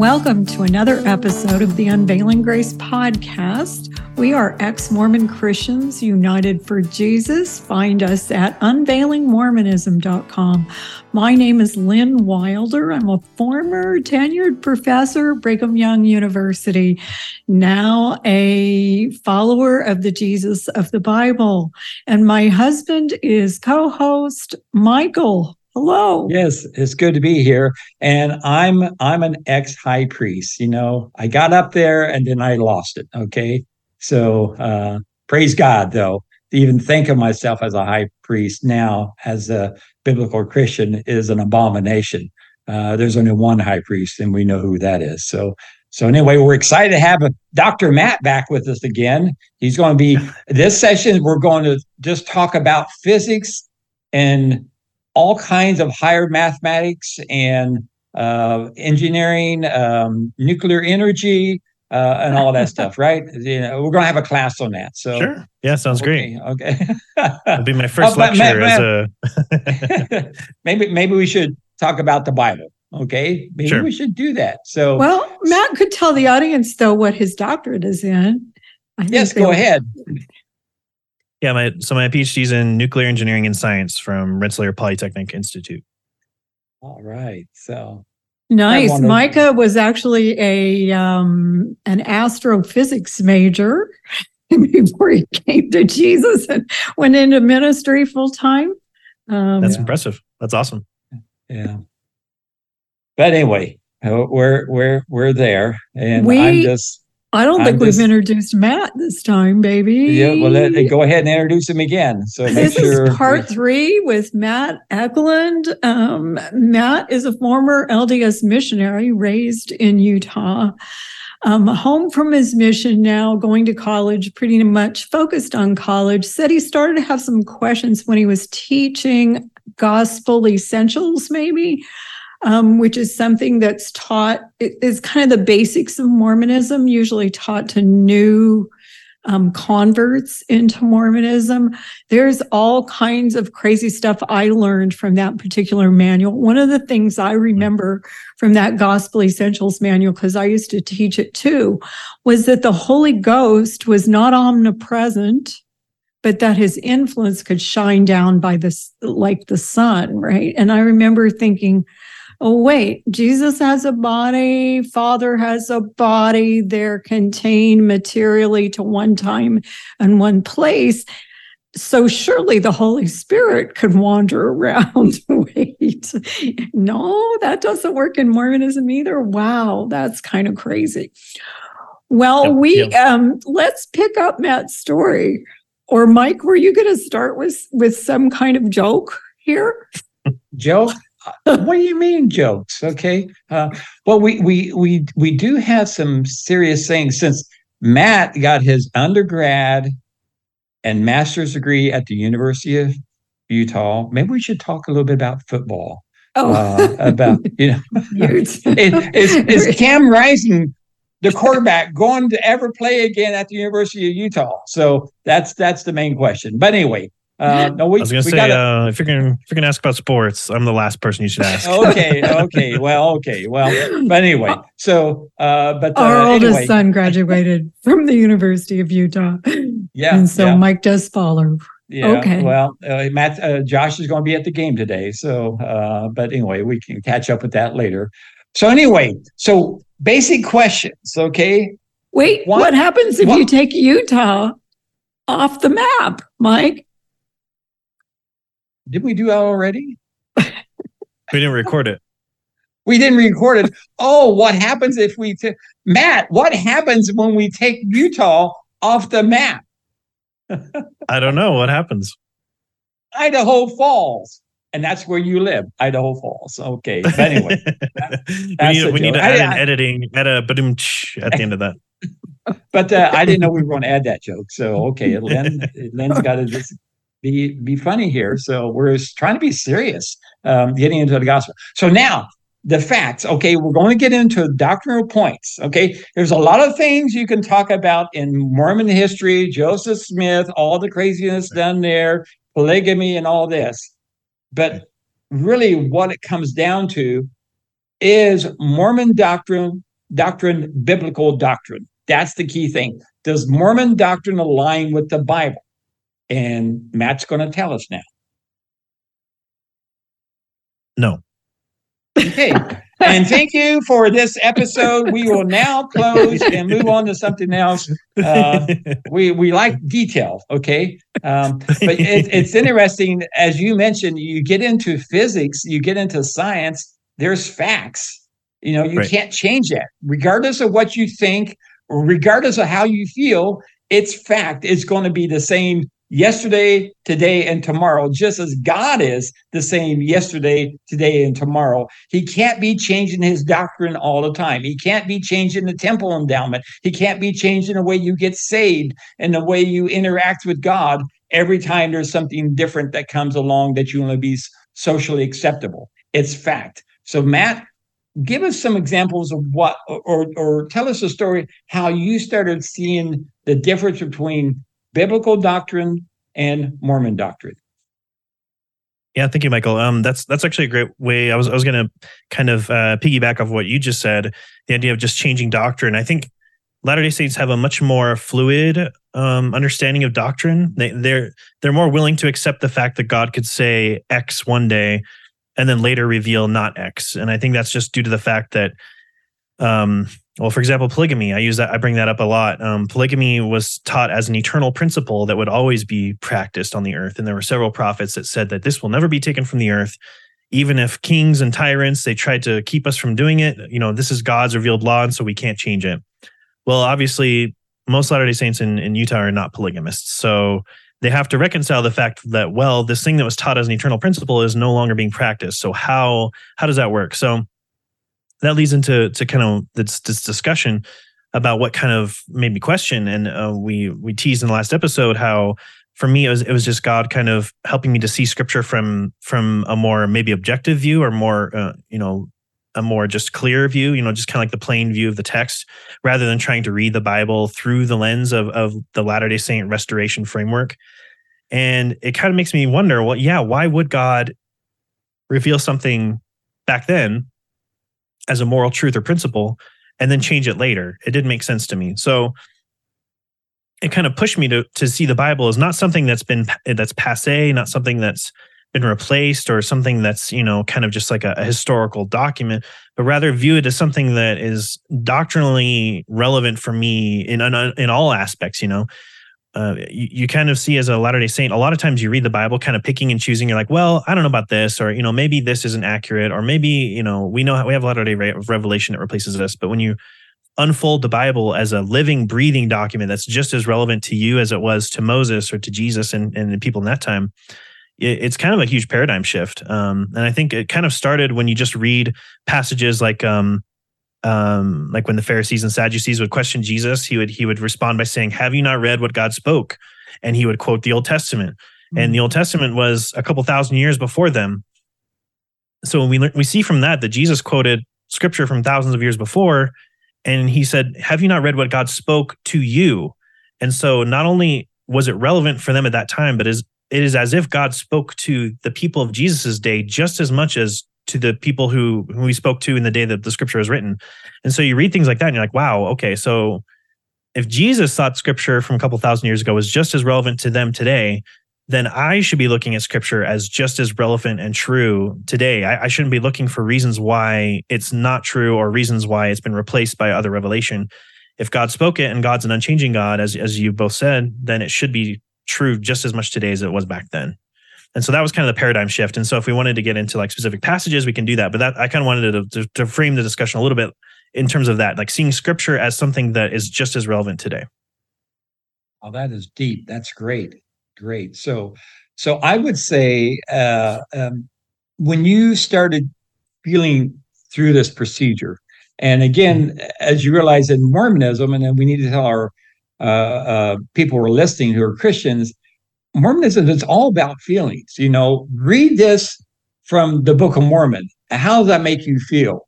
Welcome to another episode of the Unveiling Grace podcast. We are ex Mormon Christians united for Jesus. Find us at unveilingmormonism.com. My name is Lynn Wilder. I'm a former tenured professor at Brigham Young University, now a follower of the Jesus of the Bible. And my husband is co host Michael Hello. Yes, it's good to be here. And I'm I'm an ex high priest. You know, I got up there and then I lost it. Okay. So uh praise God though. To even think of myself as a high priest now as a biblical Christian is an abomination. Uh, there's only one high priest, and we know who that is. So so anyway, we're excited to have Dr. Matt back with us again. He's going to be this session. We're going to just talk about physics and all kinds of higher mathematics and uh, engineering, um, nuclear energy, uh, and all that stuff, right? You know, we're going to have a class on that. So sure, yeah, sounds okay, great. Okay, it'll be my first oh, lecture Matt, as a. maybe maybe we should talk about the Bible. Okay, maybe sure. we should do that. So well, Matt could tell the audience though what his doctorate is in. yes, go ahead. Yeah, my so my PhD's in nuclear engineering and science from Rensselaer Polytechnic Institute. All right, so nice. Wanted... Micah was actually a um, an astrophysics major before he came to Jesus and went into ministry full time. Um, That's yeah. impressive. That's awesome. Yeah. But anyway, uh, we're we're we're there, and we, I'm just I don't think we've introduced Matt this time, baby. Yeah, well, let, go ahead and introduce him again. So this sure is part we, three with Matt Eklund. Um, Matt is a former LDS missionary raised in Utah. Um, home from his mission now, going to college, pretty much focused on college. Said he started to have some questions when he was teaching gospel essentials, maybe um, which is something that's taught, is kind of the basics of Mormonism, usually taught to new um, converts into Mormonism. There's all kinds of crazy stuff I learned from that particular manual. One of the things I remember from that Gospel Essentials manual, because I used to teach it too, was that the Holy Ghost was not omnipresent but that his influence could shine down by this like the sun right and i remember thinking oh, wait, Jesus has a body, Father has a body, they're contained materially to one time and one place. So surely the Holy Spirit could wander around. wait, no, that doesn't work in Mormonism either. Wow, that's kind of crazy. Well, yep, we yep. um let's pick up Matt's story. Or Mike, were you going to start with with some kind of joke here? Joke? what do you mean jokes? Okay. Uh, well, we we we we do have some serious things since Matt got his undergrad and master's degree at the University of Utah. Maybe we should talk a little bit about football. Oh, uh, about you know, is, is, is Cam Rising the quarterback going to ever play again at the University of Utah? So that's that's the main question. But anyway, uh, no, we, I was going to say gotta, uh, if you're going if you're going to ask about sports, I'm the last person you should ask. okay, okay, well, okay, well, but anyway, so uh, but uh, our oldest anyway. son graduated from the University of Utah. Yeah, and so yeah. Mike does follow. Yeah, okay. Well, uh, Matt, uh, Josh is going to be at the game today, so uh, but anyway, we can catch up with that later. So anyway, so basic questions, okay? Wait, what, what happens if what? you take Utah off the map, Mike? Did we do that already? we didn't record it. We didn't record it. Oh, what happens if we t- Matt? What happens when we take Utah off the map? I don't know what happens. Idaho Falls, and that's where you live, Idaho Falls. Okay, but anyway, that, we need, we need to add I, an editing, add a at the end of that. but uh, I didn't know we were going to add that joke. So okay, Lynn, Lynn's got to be be funny here. So we're trying to be serious, um, getting into the gospel. So now the facts. Okay, we're going to get into doctrinal points. Okay, there's a lot of things you can talk about in Mormon history, Joseph Smith, all the craziness done there, polygamy, and all this. But really, what it comes down to is Mormon doctrine doctrine biblical doctrine? That's the key thing. Does Mormon doctrine align with the Bible? And Matt's going to tell us now. No. Okay. and thank you for this episode. We will now close and move on to something else. Uh, we we like detail, okay? Um, but it, it's interesting, as you mentioned, you get into physics, you get into science. There's facts. You know, you right. can't change that, regardless of what you think, regardless of how you feel. It's fact. It's going to be the same yesterday, today, and tomorrow, just as God is the same yesterday, today, and tomorrow. He can't be changing his doctrine all the time. He can't be changing the temple endowment. He can't be changing the way you get saved and the way you interact with God every time there's something different that comes along that you want to be socially acceptable. It's fact. So, Matt, give us some examples of what, or, or tell us a story how you started seeing the difference between biblical doctrine and Mormon doctrine. Yeah, thank you, Michael. Um, that's that's actually a great way. I was I was going to kind of uh, piggyback off what you just said. The idea of just changing doctrine. I think Latter Day Saints have a much more fluid um, understanding of doctrine. They, they're they're more willing to accept the fact that God could say X one day, and then later reveal not X. And I think that's just due to the fact that um, well, for example, polygamy, I use that, I bring that up a lot. Um, polygamy was taught as an eternal principle that would always be practiced on the earth. And there were several prophets that said that this will never be taken from the earth. Even if kings and tyrants, they tried to keep us from doing it, you know, this is God's revealed law, and so we can't change it. Well, obviously, most Latter day Saints in, in Utah are not polygamists. So they have to reconcile the fact that, well, this thing that was taught as an eternal principle is no longer being practiced. So how how does that work? So that leads into to kind of this, this discussion about what kind of made me question. And uh, we we teased in the last episode how for me it was it was just God kind of helping me to see Scripture from from a more maybe objective view or more uh, you know a more just clear view, you know, just kind of like the plain view of the text, rather than trying to read the Bible through the lens of of the Latter Day Saint restoration framework. And it kind of makes me wonder, well, yeah, why would God reveal something back then as a moral truth or principle and then change it later. It didn't make sense to me. So it kind of pushed me to to see the Bible as not something that's been that's passe, not something that's been replaced or something that's you know kind of just like a, a, historical document but rather view it as something that is doctrinally relevant for me in in, in all aspects you know uh, you, you, kind of see as a Latter day Saint, a lot of times you read the Bible kind of picking and choosing. You're like, well, I don't know about this, or, you know, maybe this isn't accurate, or maybe, you know, we know we have Latter day Revelation that replaces this. But when you unfold the Bible as a living, breathing document that's just as relevant to you as it was to Moses or to Jesus and, and the people in that time, it, it's kind of a huge paradigm shift. Um, and I think it kind of started when you just read passages like, um, um, like when the Pharisees and Sadducees would question Jesus, he would he would respond by saying, "Have you not read what God spoke?" And he would quote the Old Testament, mm-hmm. and the hmm. Old Testament was a couple thousand years before them. So we we see from that that Jesus quoted scripture from thousands of years before, and he said, "Have you not read what God spoke to you?" And so not only was it relevant for them at that time, but is it is as if God spoke to the people of Jesus's day just as much as to the people who who we spoke to in the day that the scripture was written. And so you read things like that and you're like, wow, okay, so if Jesus thought scripture from a couple thousand years ago was just as relevant to them today, then I should be looking at scripture as just as relevant and true today. I, I, shouldn't be looking for reasons why it's not true or reasons why it's been replaced by other revelation. If God spoke it and God's an unchanging God, as as you both said, then it should be true just as much today as it was back then. And so that was kind of the paradigm shift. And so if we wanted to get into like specific passages, we can do that. But that I kind of wanted to, to, to frame the discussion a little bit in terms of that, like seeing scripture as something that is just as relevant today. Oh, that is deep. That's great. Great. So, so I would say uh, um, when you started feeling through this procedure, and again, mm-hmm. as you realize in Mormonism, and then we need to tell our uh, uh, people who are listening who are Christians, Mormonism is all about feelings. You know, read this from the Book of Mormon. How does that make you feel?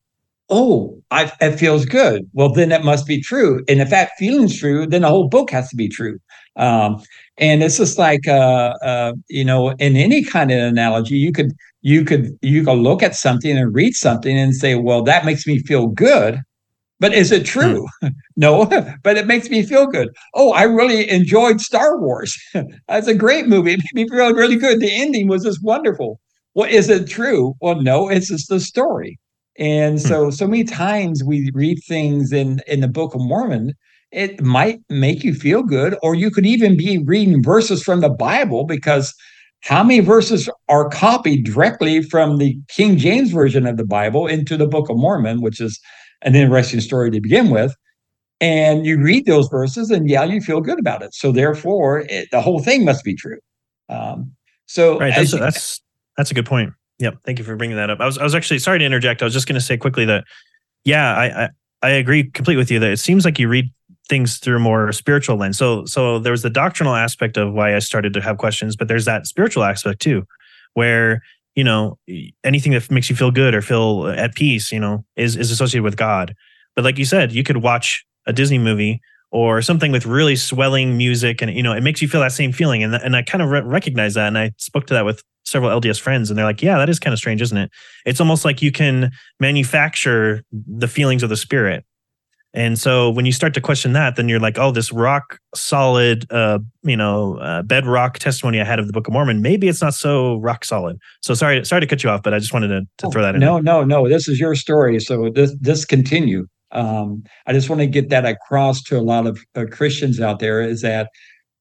Oh, I, it feels good. Well, then it must be true. And if that feeling's true, then the whole book has to be true. Um, and it's just like, uh, uh, you know, in any kind of analogy, you could you could you could look at something and read something and say, well, that makes me feel good, but is it true? Hmm. no, but it makes me feel good. Oh, I really enjoyed Star Wars. That's a great movie. It made me feel really good. The ending was just wonderful. Well, is it true? Well, no, it's just the story. And hmm. so, so many times we read things in in the Book of Mormon, it might make you feel good, or you could even be reading verses from the Bible because how many verses are copied directly from the King James version of the Bible into the Book of Mormon, which is an interesting story to begin with. And you read those verses, and yeah, you feel good about it. So therefore, it, the whole thing must be true. Um, so right, that's, that's that's a good point. Yep, thank you for bringing that up. I was I was actually sorry to interject. I was just going to say quickly that yeah, I, I I agree completely with you that it seems like you read things through a more spiritual lens. So so there was the doctrinal aspect of why I started to have questions, but there's that spiritual aspect too, where you know anything that makes you feel good or feel at peace, you know, is is associated with God. But like you said, you could watch a Disney movie or something with really swelling music and you know it makes you feel that same feeling. And, and i kind of re- recognize that. And i spoke to that with several lds friends and they're like yeah that is kind of strange isn't it? It's almost like you can manufacture the feelings of the spirit and so when you start to question that, then you're like, oh, this rock solid, uh, you know, uh, bedrock testimony I had of the Book of Mormon, maybe it's not so rock solid. So sorry, sorry to cut you off, but I just wanted to, to throw that in. No, no, no. This is your story, so this this continue. Um, I just want to get that across to a lot of uh, Christians out there is that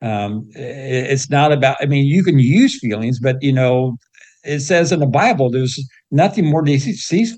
um, it's not about. I mean, you can use feelings, but you know, it says in the Bible, there's nothing more deceive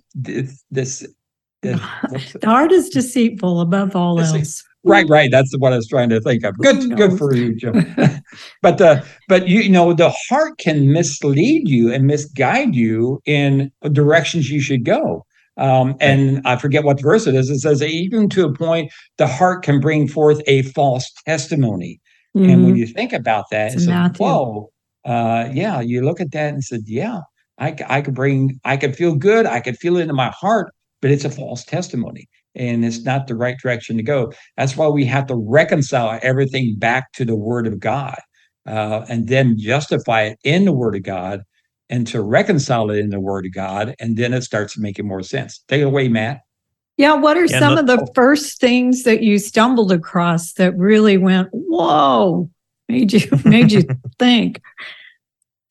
the heart is deceitful above all else. Right, right. That's what I was trying to think of. Good, good for you, Jim. but the but you, you know the heart can mislead you and misguide you in directions you should go. Um, and I forget what verse it is. It says even to a point, the heart can bring forth a false testimony. Mm-hmm. And when mm-hmm. you think about that, it's, it's whoa, uh, yeah. You look at that and said, yeah, I, I could bring, I could feel good. I could feel it in my heart but it's a false testimony and it's not the right direction to go. That's why we have to reconcile everything back to the Word of God uh, and then justify it in the Word of God and to reconcile it in the Word of God. And then it starts making more sense. Take it away, Matt. Yeah, what are yeah, some of the first things that you stumbled across that really went, whoa, made you made you think?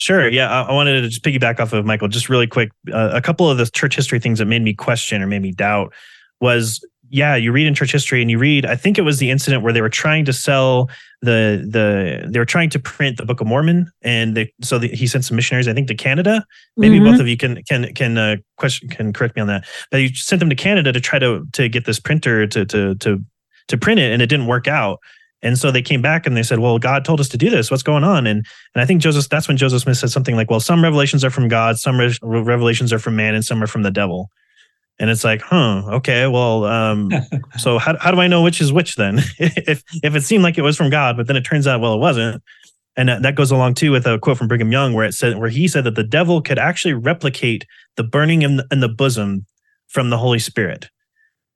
Sure. Yeah. I, I, wanted to just piggyback off of Michael, just really quick. Uh, a couple of the church history things that made me question or made me doubt was yeah, you read in church history and you read, I think it was the incident where they were trying to sell the, the, they were trying to print the Book of Mormon. And they, so the, he sent some missionaries, I think to Canada. Maybe mm-hmm. both of you can, can, can, uh, question, can correct me on that. But he sent them to Canada to try to, to get this printer to, to, to, to print it and it didn't work out. And so they came back and they said, "Well, God told us to do this. What's going on?" And and I think Joseph that's when Joseph Smith said something like, "Well, some revelations are from God, some re- revelations are from man, and some are from the devil." And it's like, huh, okay, well, um, so how how do I know which is which then? if if it seemed like it was from God, but then it turns out, well, it wasn't. And that goes along too with a quote from Brigham Young, where it said, where he said that the devil could actually replicate the burning in the, in the bosom from the Holy Spirit.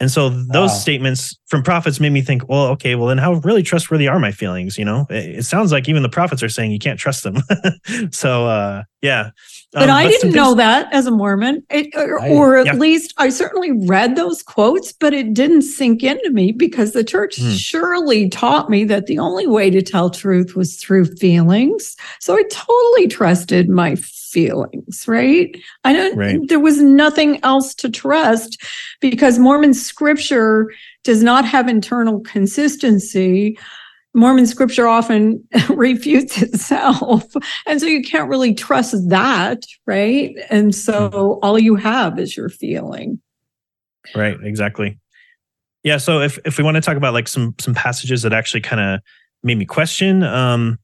And so those wow. statements from prophets made me think, well, okay, well, then how really trustworthy are my feelings? You know, it, it sounds like even the prophets are saying you can't trust them. so, uh, yeah. But um, I but didn't know that as a Mormon, it, or, I, or, at yeah. least I certainly read those quotes, but it didn't sink into me because the church hmm. surely taught me that the only way to tell truth was through feelings. So I totally trusted my feelings, right? I don't, right. there was nothing else to trust because Mormon scripture does not have internal consistency. Mormon scripture often refutes itself. And so you can't really trust that, right? And so mm-hmm. all you have is your feeling. Right, exactly. Yeah, so if if we want to talk about like some some passages that actually kind of made me question um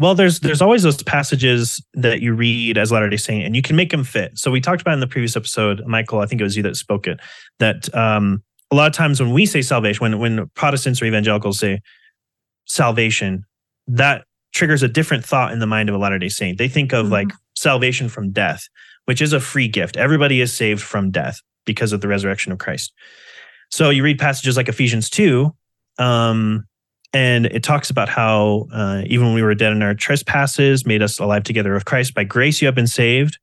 well, there's there's always those passages that you read as Latter Day Saint, and you can make them fit. So we talked about in the previous episode, Michael. I think it was you that spoke it. That um, a lot of times when we say salvation, when when Protestants or evangelicals say salvation, that triggers a different thought in the mind of a Latter Day Saint. They think of mm-hmm. like salvation from death, which is a free gift. Everybody is saved from death because of the resurrection of Christ. So you read passages like Ephesians two. Um, and it talks about how uh, even when we were dead in our trespasses, made us alive together with Christ. By grace, you have been saved.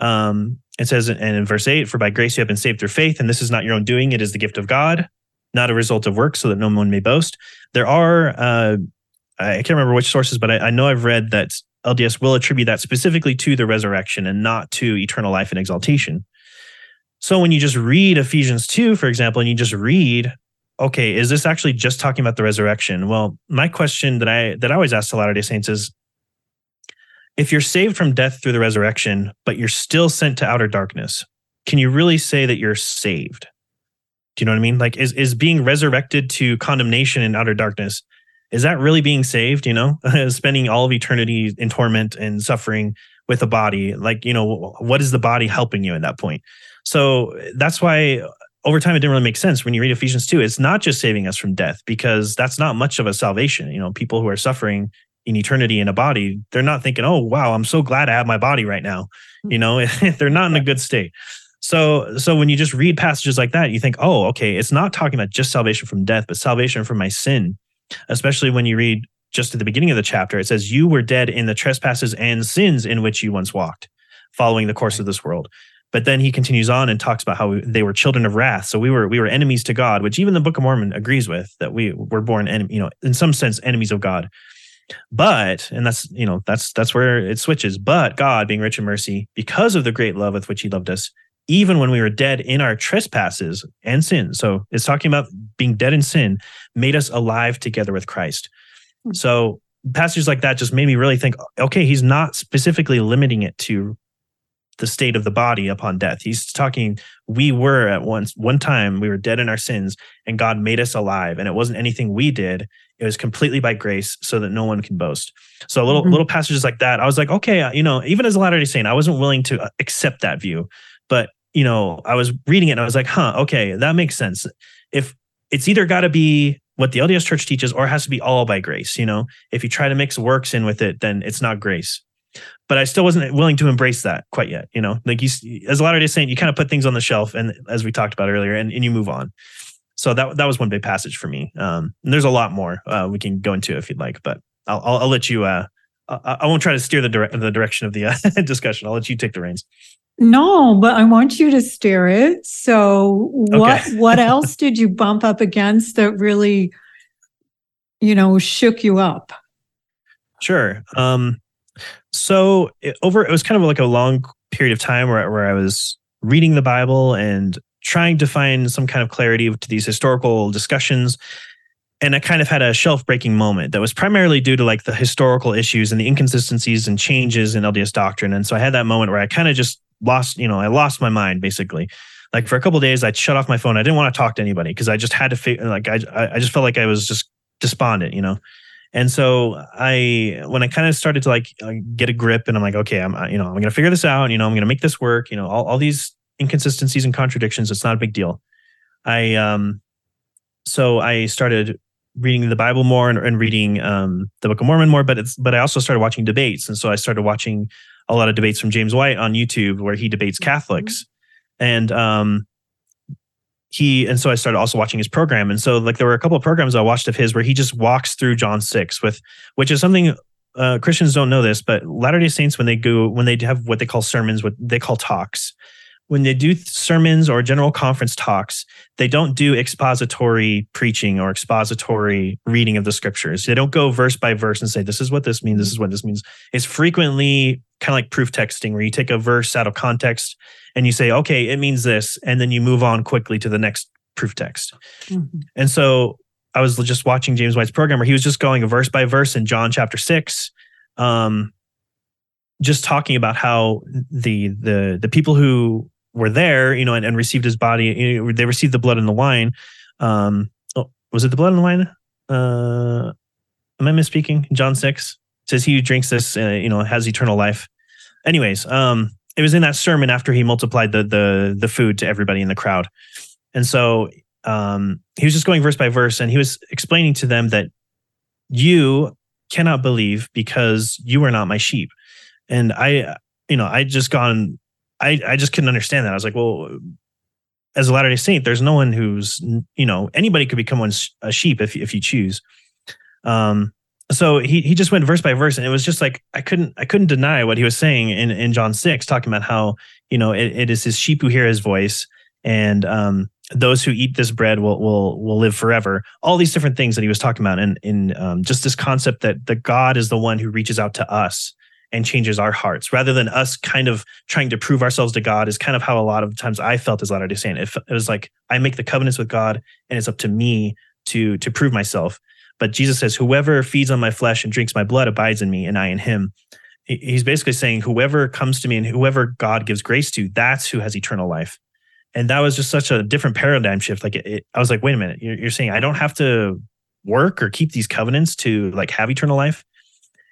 Um, it says, and in verse 8, for by grace you have been saved through faith, and this is not your own doing, it is the gift of God, not a result of work, so that no one may boast. There are, uh, I can't remember which sources, but I, I know I've read that LDS will attribute that specifically to the resurrection and not to eternal life and exaltation. So when you just read Ephesians 2, for example, and you just read, okay, is this actually just talking about the resurrection? Well, my question that I that I always ask to Latter-day Saints is if you're saved from death through the resurrection, but you're still sent to outer darkness, can you really say that you're saved? Do you know what I mean? Like is is being resurrected to condemnation in outer darkness, is that really being saved, you know? Spending all of eternity in torment and suffering with a body, like, you know, what is the body helping you at that point? So that's why over time it didn't really make sense when you read Ephesians 2. It's not just saving us from death because that's not much of a salvation. You know, people who are suffering in eternity in a body, they're not thinking, "Oh, wow, I'm so glad I have my body right now." Hmm. You know, they're not in a good state. So so when you just read passages like that, you think, "Oh, okay, it's not talking about just salvation from death, but salvation from my sin." Especially when you read just at the beginning of the chapter, it says, "You were dead in the trespasses and sins in which you once walked, following the course of this world." But then he continues on and talks about how they were children of wrath. So we were we were enemies to God, which even the Book of Mormon agrees with that we were born enemy, you know, in some sense enemies of God. But and that's you know that's that's where it switches. But God, being rich in mercy, because of the great love with which He loved us, even when we were dead in our trespasses and sin. So it's talking about being dead in sin, made us alive together with Christ. Hmm. So passages like that just made me really think okay, he's not specifically limiting it to the state of the body upon death. He's talking, we were at once, one time, we were dead in our sins, and God made us alive. And it wasn't anything we did, it was completely by grace so that no one can boast. So little, mm-hmm. little passages like that, I was like, okay, uh, you know, even as a Latter day Saint, I wasn't willing to uh, accept that view. But, you know, I was reading it and I was like, huh, okay, that makes sense. If it's either got to be what the LDS church teaches or it has to be all by grace, you know, if you try to mix works in with it, then it's not grace but I still wasn't willing to embrace that quite yet. You know, like you, as a Latter Day Saint, you kind of put things on the shelf, and as we talked about earlier, and, and you move on. So that that was one big passage for me. Um, and there's a lot more uh, we can go into if you'd like, but I'll I'll, I'll let you. Uh, I, I, won't try to steer the dire- the direction of the uh, discussion. I'll let you take the reins. No, but I want you to steer it. So what okay. what else did you bump up against that really, you know, shook you up? Sure. Um, so it, over it was kind of like a long period of time where where I was reading the Bible and trying to find some kind of clarity to these historical discussions and I kind of had a shelf breaking moment that was primarily due to like the historical issues and the inconsistencies and changes in LDS doctrine. And so I had that moment where I kind of just lost, you know, I lost my mind basically. Like for a couple days, I'd shut off my phone. I didn't want to talk to anybody because I just had to figure, like, I, I just felt like I was just despondent, you know. And so I, when I kind of started to like uh, get a grip, and I'm like, okay, I'm, you know, I'm going to figure this out. You know, I'm going to make this work. You know, all, all these inconsistencies and contradictions. It's not a big deal. I, um, so I started reading the Bible more and, and reading um, the Book of Mormon more. But it's, but I also started watching debates, and so I started watching a lot of debates from James White on YouTube where he debates mm-hmm. Catholics, and um, he and so I started also watching his program. And so like there were a couple of programs I watched of his where he just walks through John 6 with which is something uh, Christians don't know this, but Latter-day Saints when they go when they have what they call sermons, what they call talks, when they do sermons or general conference talks, they don't do expository preaching or expository reading of the scriptures. They don't go verse by verse and say, this is what this means, this is what this means. It's frequently kind of like proof texting, where you take a verse out of context and you say, okay, it means this. And then you move on quickly to the next proof text. Mm-hmm. And so I was just watching James White's program where he was just going verse by verse in John chapter six. Um, just talking about how the the the people who were there, you know, and, and received his body. You know, they received the blood and the wine. Um, oh, was it the blood and the wine? Uh, am I misspeaking? John six says, "He who drinks this, uh, you know, has eternal life." Anyways, um, it was in that sermon after he multiplied the the the food to everybody in the crowd, and so um, he was just going verse by verse, and he was explaining to them that you cannot believe because you are not my sheep, and I, you know, I just gone I, I just couldn't understand that. I was like, well, as a Latter Day Saint, there's no one who's you know anybody could become one a sheep if if you choose. Um, so he he just went verse by verse, and it was just like I couldn't I couldn't deny what he was saying in in John six, talking about how you know, it, it is his sheep who hear his voice, and um, those who eat this bread will will will live forever. All these different things that he was talking about, and in um, just this concept that the God is the one who reaches out to us and changes our hearts, rather than us kind of trying to prove ourselves to God. Is kind of how a lot of times I felt as Latter Day Saint. It, it was like I make the covenants with God, and it's up to me to to prove myself. But Jesus says, "Whoever feeds on my flesh and drinks my blood abides in me, and I in him." He's basically saying, "Whoever comes to me and whoever God gives grace to, that's who has eternal life." and that was just such a different paradigm shift like it, it, i was like wait a minute you're, you're saying i don't have to work or keep these covenants to like have eternal life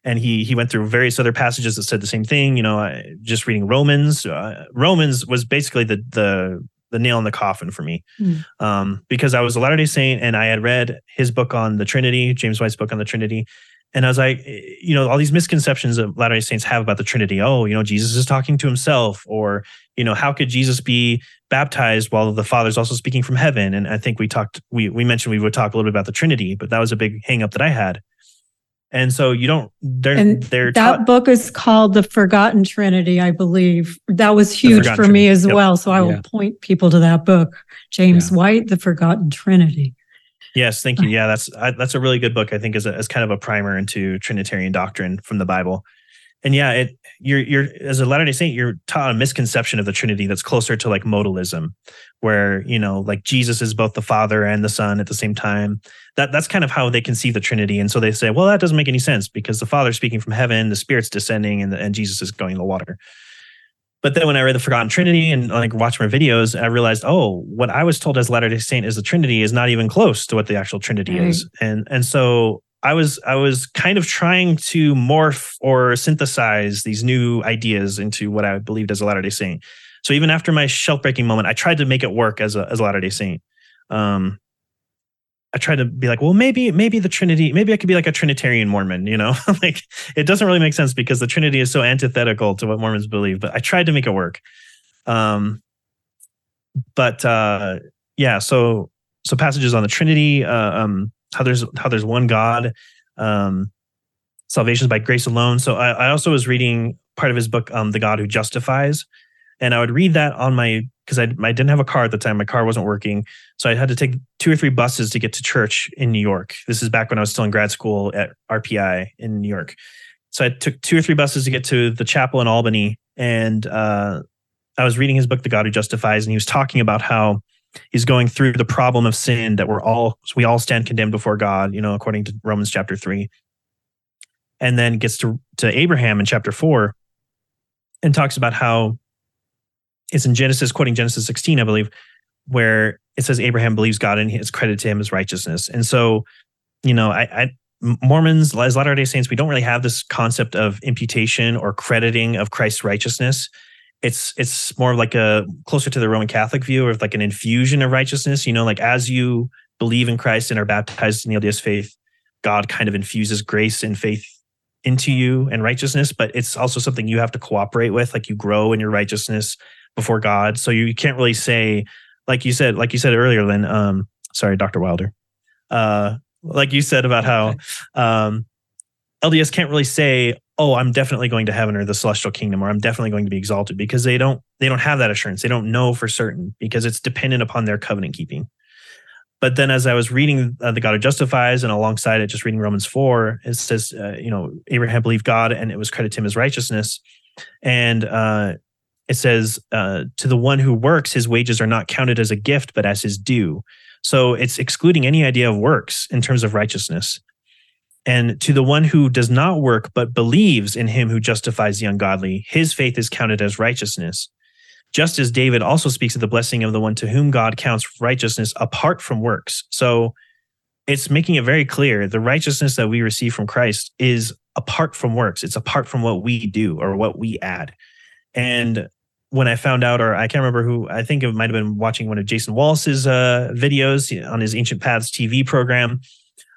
and he he went through various other passages that said the same thing you know just reading romans uh, romans was basically the the the nail in the coffin for me mm. um, because i was a latter day saint and i had read his book on the trinity james white's book on the trinity and I was like, you know, all these misconceptions that Latter day Saints have about the Trinity. Oh, you know, Jesus is talking to himself, or, you know, how could Jesus be baptized while the Father's also speaking from heaven? And I think we talked, we, we mentioned we would talk a little bit about the Trinity, but that was a big hangup that I had. And so you don't, they're, and they're that taught, book is called The Forgotten Trinity, I believe. That was huge for Trinity. me as yep. well. So I will point people to that book, James yeah. White, The Forgotten Trinity. Yes, thank you. Yeah, that's I, that's a really good book. I think as a, as kind of a primer into Trinitarian doctrine from the Bible. And yeah, it you're you're as a Latter Day Saint, you're taught a misconception of the Trinity that's closer to like modalism, where you know like Jesus is both the Father and the Son at the same time. That that's kind of how they conceive the Trinity, and so they say, well, that doesn't make any sense because the Father's speaking from heaven, the Spirit's descending, and the, and Jesus is going in the water. But then when I read the Forgotten Trinity and like watched my videos, I realized, oh, what I was told as Latter Day Saint is the Trinity is not even close to what the actual Trinity right. is, and and so I was I was kind of trying to morph or synthesize these new ideas into what I believed as a Latter Day Saint. So even after my shelf breaking moment, I tried to make it work as a as a Latter Day Saint. Um, I tried to be like, well, maybe, maybe the Trinity, maybe I could be like a Trinitarian Mormon, you know, like it doesn't really make sense because the Trinity is so antithetical to what Mormons believe, but I tried to make it work. Um, but uh, yeah, so so passages on the Trinity, uh, um, how there's how there's one God, um, salvation is by grace alone. So I, I also was reading part of his book, um, The God Who Justifies, and I would read that on my because I, I didn't have a car at the time. My car wasn't working. So I had to take two or three buses to get to church in New York. This is back when I was still in grad school at RPI in New York. So I took two or three buses to get to the chapel in Albany. And uh, I was reading his book, The God Who Justifies, and he was talking about how he's going through the problem of sin that we're all, we all stand condemned before God, you know, according to Romans chapter three. And then gets to, to Abraham in chapter four and talks about how it's in Genesis, quoting Genesis 16, I believe, where it says Abraham believes God and it's credited to him as righteousness. And so, you know, I, I Mormons, as Latter day Saints, we don't really have this concept of imputation or crediting of Christ's righteousness. It's it's more like a closer to the Roman Catholic view of like an infusion of righteousness. You know, like as you believe in Christ and are baptized in the LDS faith, God kind of infuses grace and faith into you and righteousness, but it's also something you have to cooperate with. Like you grow in your righteousness before God. So you can't really say, like you said, like you said earlier, Lynn. Um, sorry, Dr. Wilder. Uh, like you said about how um, LDS can't really say, "Oh, I'm definitely going to heaven or the celestial kingdom, or I'm definitely going to be exalted," because they don't they don't have that assurance. They don't know for certain because it's dependent upon their covenant keeping. But then, as I was reading uh, the God who justifies, and alongside it, just reading Romans four, it says, uh, you know, Abraham believed God, and it was credited to him as righteousness. And uh, it says, uh, to the one who works, his wages are not counted as a gift, but as his due. So it's excluding any idea of works in terms of righteousness. And to the one who does not work, but believes in him who justifies the ungodly, his faith is counted as righteousness. Just as David also speaks of the blessing of the one to whom God counts righteousness apart from works. So it's making it very clear the righteousness that we receive from Christ is apart from works, it's apart from what we do or what we add. And when I found out, or I can't remember who, I think it might have been watching one of Jason Wallace's uh, videos on his Ancient Paths TV program.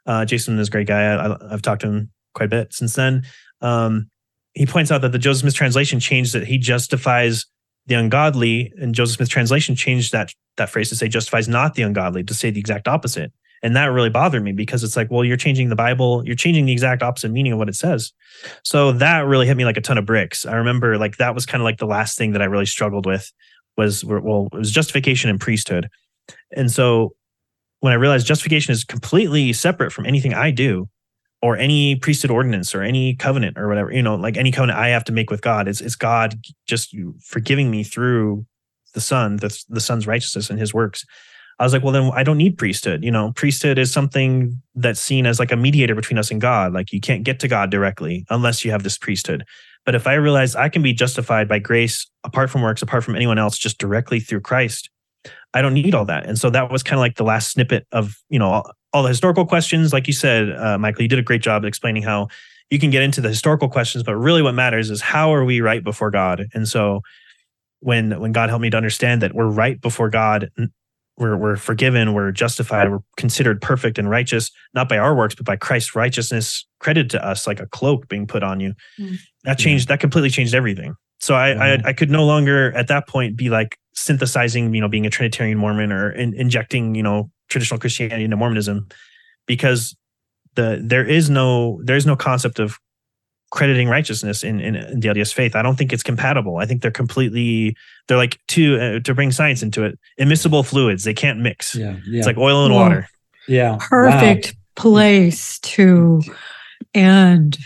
Uh, Jason is a great guy. I, have talked to him quite a bit since then. Um, he points out that the Joseph Smith translation changed that he justifies the ungodly, and Joseph Smith translation changed that that phrase to say justifies not the ungodly, to say the exact opposite. And that really bothered me because it's like, well, you're changing the Bible, you're changing the exact opposite meaning of what it says. So that really hit me like a ton of bricks. I remember like that was kind of like the last thing that I really struggled with was well, it was justification and priesthood. And so when I realized justification is completely separate from anything I do or any priesthood ordinance or any covenant or whatever, you know, like any covenant I have to make with God, it's, it's God just forgiving me through the Son, the, the Son's righteousness and his works. I was like, well, then I don't need priesthood. You know, priesthood is something that's seen as like a mediator between us and God. Like you can't get to God directly unless you have this priesthood. But if I realize I can be justified by grace apart from works, apart from anyone else, just directly through Christ, I don't need all that. And so that was kind of like the last snippet of, you know, all, all the historical questions. Like you said, uh, Michael, you did a great job explaining how you can get into the historical questions, but really what matters is how are we right before God? And so when when God helped me to understand that we're right before God, we're we're forgiven, we're justified, we're considered perfect and righteous, not by our works, but by Christ's righteousness credited to us like a cloak being put on you. Mm. That changed. Yeah. That completely changed everything. So I, I, I could no longer at that point be like synthesizing, you know, being a Trinitarian Mormon or in, injecting, you know, traditional Christianity into Mormonism, because the there is no there is no concept of crediting righteousness in, in, in the LDS faith. I don't think it's compatible. I think they're completely they're like to uh, to bring science into it. Immiscible fluids they can't mix. Yeah, yeah. it's like oil and well, water. Yeah, perfect wow. place to end.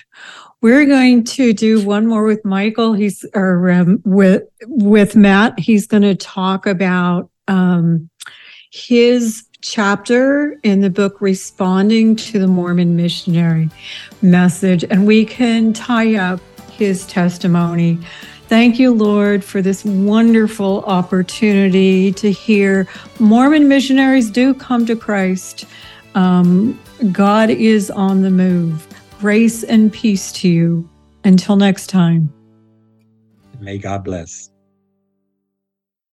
We're going to do one more with Michael. He's or um, with with Matt. He's going to talk about um, his chapter in the book responding to the Mormon missionary message, and we can tie up his testimony. Thank you, Lord, for this wonderful opportunity to hear Mormon missionaries do come to Christ. Um, God is on the move. Grace and peace to you. Until next time. May God bless.